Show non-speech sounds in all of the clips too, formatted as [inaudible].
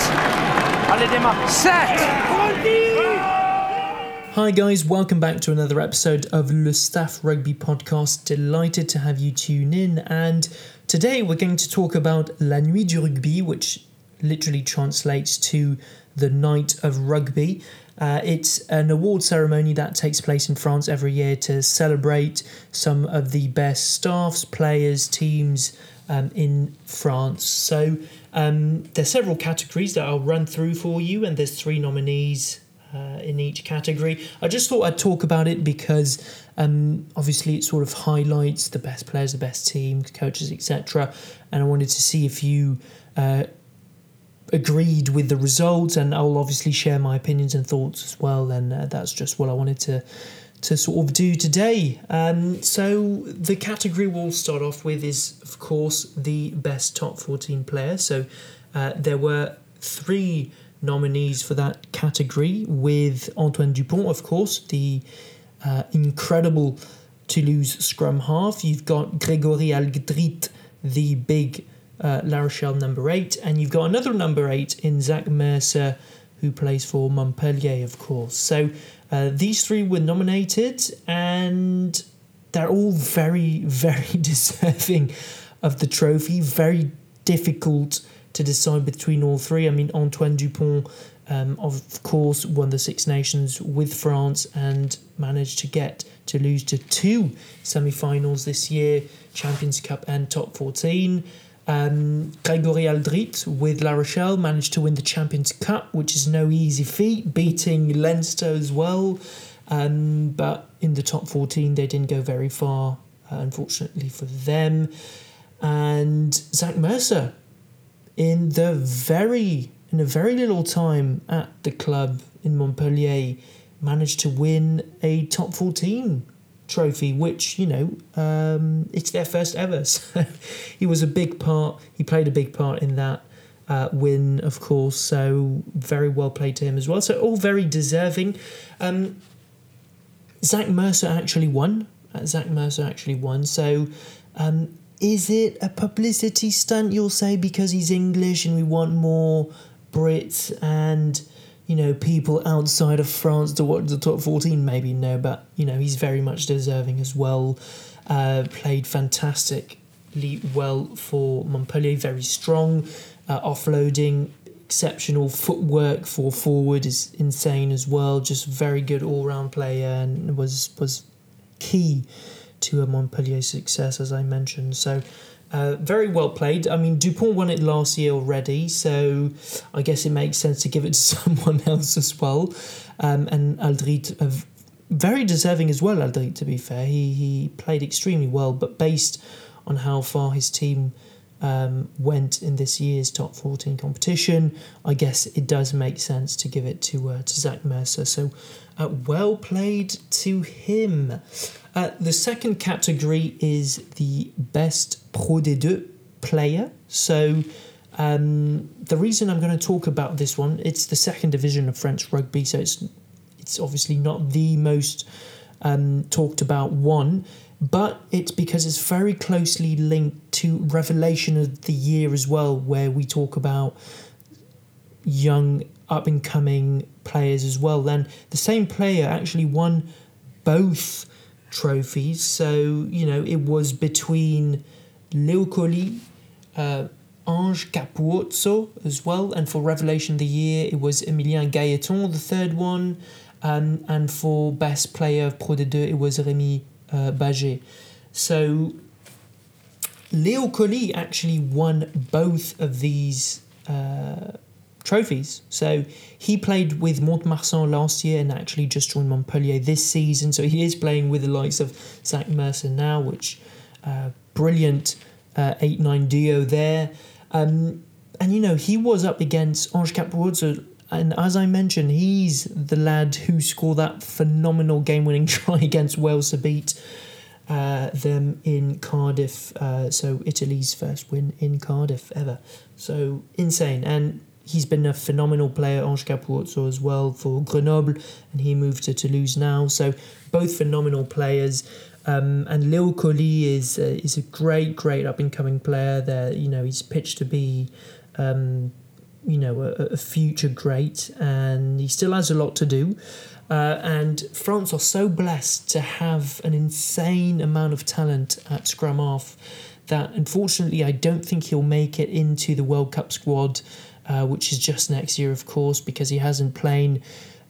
7 Hi, guys, welcome back to another episode of Le Staff Rugby Podcast. Delighted to have you tune in. And today we're going to talk about La Nuit du Rugby, which literally translates to the Night of Rugby. Uh, it's an award ceremony that takes place in France every year to celebrate some of the best staffs, players, teams um, in France. So um, there's several categories that I'll run through for you, and there's three nominees uh, in each category. I just thought I'd talk about it because um, obviously it sort of highlights the best players, the best team, coaches, etc. And I wanted to see if you uh, agreed with the results, and I'll obviously share my opinions and thoughts as well. And uh, that's just what I wanted to to sort of do today. Um, so the category we'll start off with is, of course, the best top 14 player. So uh, there were three nominees for that category, with Antoine Dupont, of course, the uh, incredible Toulouse scrum half. You've got Grégory Alldritt, the big uh, La Rochelle number eight, and you've got another number eight in Zach Mercer, who plays for Montpellier, of course. So uh, these three were nominated, and they're all very, very [laughs] deserving of the trophy. Very difficult to decide between all three. I mean, Antoine Dupont, um, of course, won the Six Nations with France and managed to get to lose to two semi finals this year Champions Cup and top 14. Um, Grégory Alldritt with La Rochelle managed to win the Champions Cup, which is no easy feat, beating Leinster as well. Um, but in the top 14, they didn't go very far, uh, unfortunately for them. And Zach Mercer, in the very in a very little time at the club in Montpellier, managed to win a top 14 trophy, which you know um, it's their first ever. [laughs] So he was a big part. He played a big part in that uh, win, of course. So very well played to him as well. So all very deserving. Um, Zach Mercer actually won. Uh, Zach Mercer actually won. So. Um, is it a publicity stunt, you'll say, because he's English and we want more Brits and you know, people outside of France to watch the top 14 maybe no, but you know, he's very much deserving as well. Uh, played fantastically well for Montpellier, very strong, uh, offloading, exceptional footwork for forward is insane as well. Just very good all round player and was was key to a Montpellier success as I mentioned. So uh, very well played. I mean, Dupont won it last year already, so I guess it makes sense to give it to [laughs] someone else as well. Um, and Alldritt, uh, very deserving as well, Alldritt, to be fair. He, he played extremely well, but based on how far his team um, went in this year's top 14 competition, I guess it does make sense to give it to, uh, to Zach Mercer. So uh, well played to him. Uh, the second category is the best Pro D2 player. So um, the reason I'm going to talk about this one, it's the second division of French rugby, so it's it's obviously not the most um, talked about one, but it's because it's very closely linked to Revelation of the Year as well, where we talk about young up and coming players as well. Then the same player actually won both trophies. So, you know, it was between Leo Coly, uh, Ange Capuozzo as well, and for Revelation of the Year, it was Emilien Gailleton, the third one, um, and for Best Player of Pro D2, it was Rémi uh, Baget. So, Leo Coly actually won both of these uh, trophies. So he played with Mont-de-Marsan last year and actually just joined Montpellier this season. So he is playing with the likes of Zach Mercer now, which uh, brilliant uh, 8-9 duo there. Um, and, you know, he was up against Ange Capuozzo and as I mentioned, he's the lad who scored that phenomenal game-winning [laughs] try against Wales to beat uh, them in Cardiff. Uh, so Italy's first win in Cardiff ever. So insane. And he's been a phenomenal player, Ange Capuozzo as well for Grenoble, and he moved to Toulouse now. So both phenomenal players. Um, and Leo Coly is uh, is a great, great up and coming player. There, you know, he's pitched to be um, you know, a, a future great, and he still has a lot to do. Uh, and France are so blessed to have an insane amount of talent at scrum half that unfortunately I don't think he'll make it into the World Cup squad, uh, which is just next year, of course, because he hasn't played.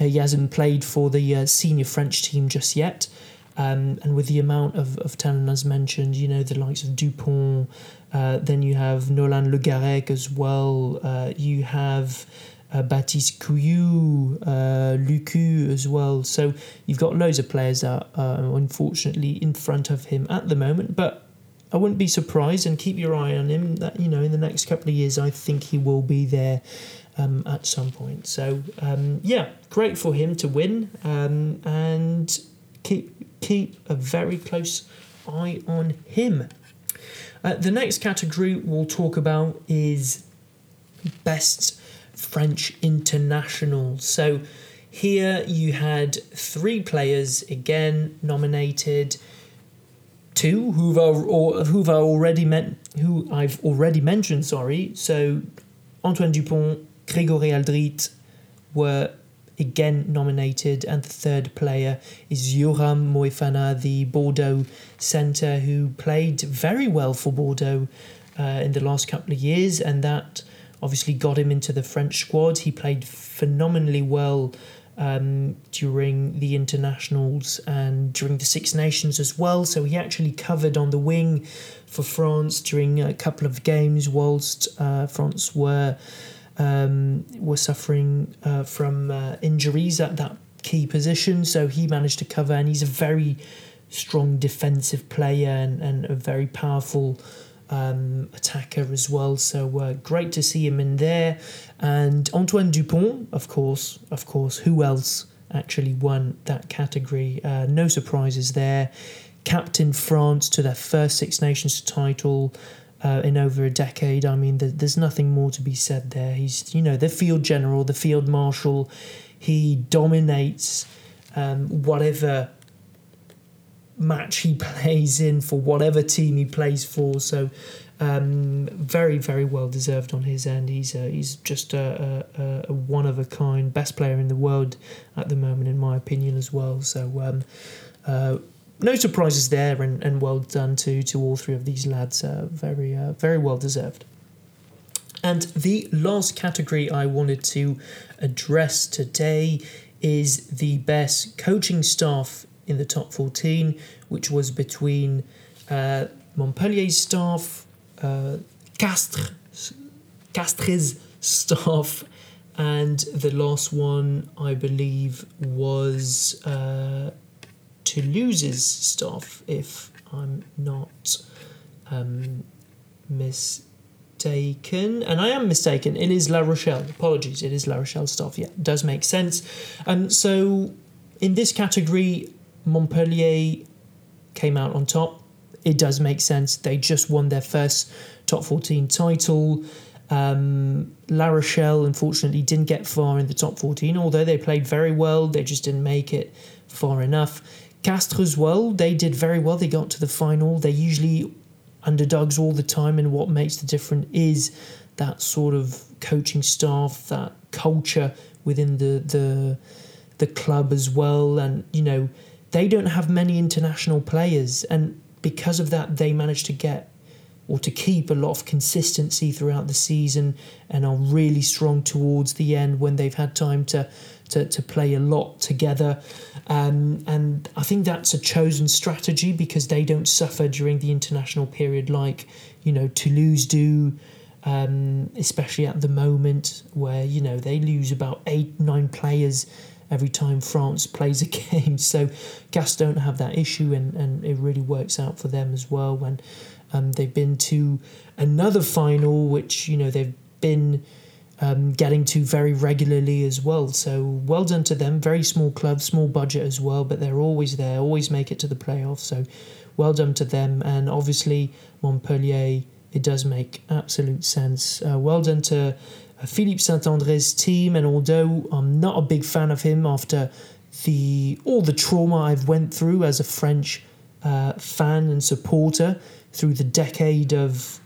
Uh, he hasn't played for the uh, senior French team just yet. Um, and with the amount of, of talent as mentioned, you know, the likes of Dupont, uh, then you have Nolan Le Garrec as well, uh, you have uh, Baptiste Couilloud, uh, Lucu as well. So you've got loads of players that are unfortunately in front of him at the moment, but I wouldn't be surprised and keep your eye on him that, you know, in the next couple of years, I think he will be there. Um, at some point, so um, yeah, great for him to win, um, and keep keep a very close eye on him. Uh, the next category we'll talk about is best French international. So here you had three players again nominated. Two who've or who've already met who I've already mentioned. Sorry, so Antoine Dupont, Grégory Alldritt were again nominated, and the third player is Yoram Moefana, the Bordeaux centre, who played very well for Bordeaux uh, in the last couple of years, and that obviously got him into the French squad. He played phenomenally well um, during the internationals and during the Six Nations as well. So he actually covered on the wing for France during a couple of games whilst uh, France were um, were suffering uh, from uh, injuries at that key position. So he managed to cover, and he's a very strong defensive player and, and a very powerful um, attacker as well. So uh, great to see him in there. And Antoine Dupont, of course, of course, who else actually won that category? Uh, no surprises there. Captain France to their first Six Nations title uh, in over a decade. I mean, there's nothing more to be said there. He's, you know, the field general, the field marshal. He dominates um, whatever match he [laughs] plays in for whatever team he plays for. So, um, very, very well deserved on his end. He's uh, he's just a, a, a, one of a kind, best player in the world at the moment, in my opinion, as well. So. Um, uh, no surprises there, and, and well done to to all three of these lads. Uh, very uh, very well deserved. And the last category I wanted to address today is the best coaching staff in the top 14, which was between uh, Montpellier's staff, uh, Castres, Castres's staff, and the last one I believe was uh, Toulouse's staff, if I'm not um, mistaken. And I am mistaken. It is La Rochelle. Apologies. It is La Rochelle staff. Yeah, does make sense. Um, so in this category, Montpellier came out on top. It does make sense. They just won their first top 14 title. Um, La Rochelle, unfortunately, didn't get far in the top 14, although they played very well. They just didn't make it far enough. Castres as well, they did very well. They got to the final. They're usually underdogs all the time, and what makes the difference is that sort of coaching staff, that culture within the the the club as well. And you know, they don't have many international players, and because of that, they managed to get or to keep a lot of consistency throughout the season and are really strong towards the end when they've had time to to, to play a lot together. Um, and I think that's a chosen strategy because they don't suffer during the international period like, you know, Toulouse do. Um, especially at the moment where you know they lose about eight nine players every time France [laughs] plays a game so Gas don't have that issue and, and it really works out for them as well when um, they've been to another final which you know they've been um, getting to very regularly as well. So well done to them. Very small club, small budget as well, but they're always there, always make it to the playoffs. So well done to them. And obviously Montpellier, it does make absolute sense. Uh, well done to Philippe Saint André's team. And although I'm not a big fan of him after the all the trauma I've went through as a French uh, fan and supporter through the decade of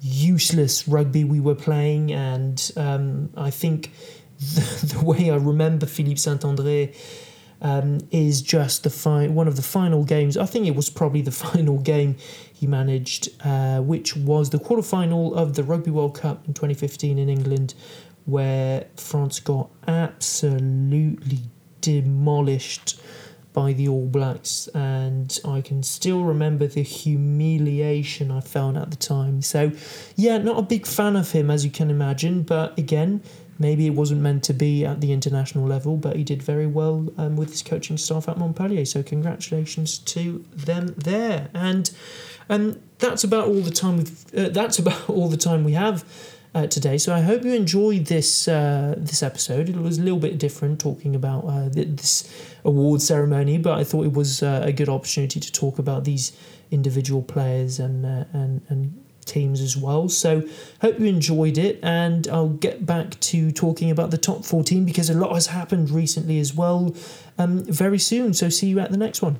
useless rugby we were playing, and um, I think [laughs] the, the, way I remember Philippe Saint André. Um, is just the fi- one of the final games. I think it was probably the [laughs] final game he managed, uh, which was the quarterfinal of the Rugby World Cup in 2015 in England, where France got absolutely demolished by the All Blacks, and I can still remember the humiliation I felt at the time. So, yeah, not a big fan of him, as you can imagine, but again, maybe it wasn't meant to be at the international level, but he did very well um, with his coaching staff at Montpellier. So, congratulations to them there. And um, that's about all the time we've. Uh, that's about all the time we have uh, today. So I hope you enjoyed this uh, this episode. It was a little bit different talking about uh, this award ceremony, but I thought it was uh, a good opportunity to talk about these individual players and uh, and and teams as well. So hope you enjoyed it, and I'll get back to talking about the top fourteen because a lot has happened recently as well. Um, very soon. So see you at the next one.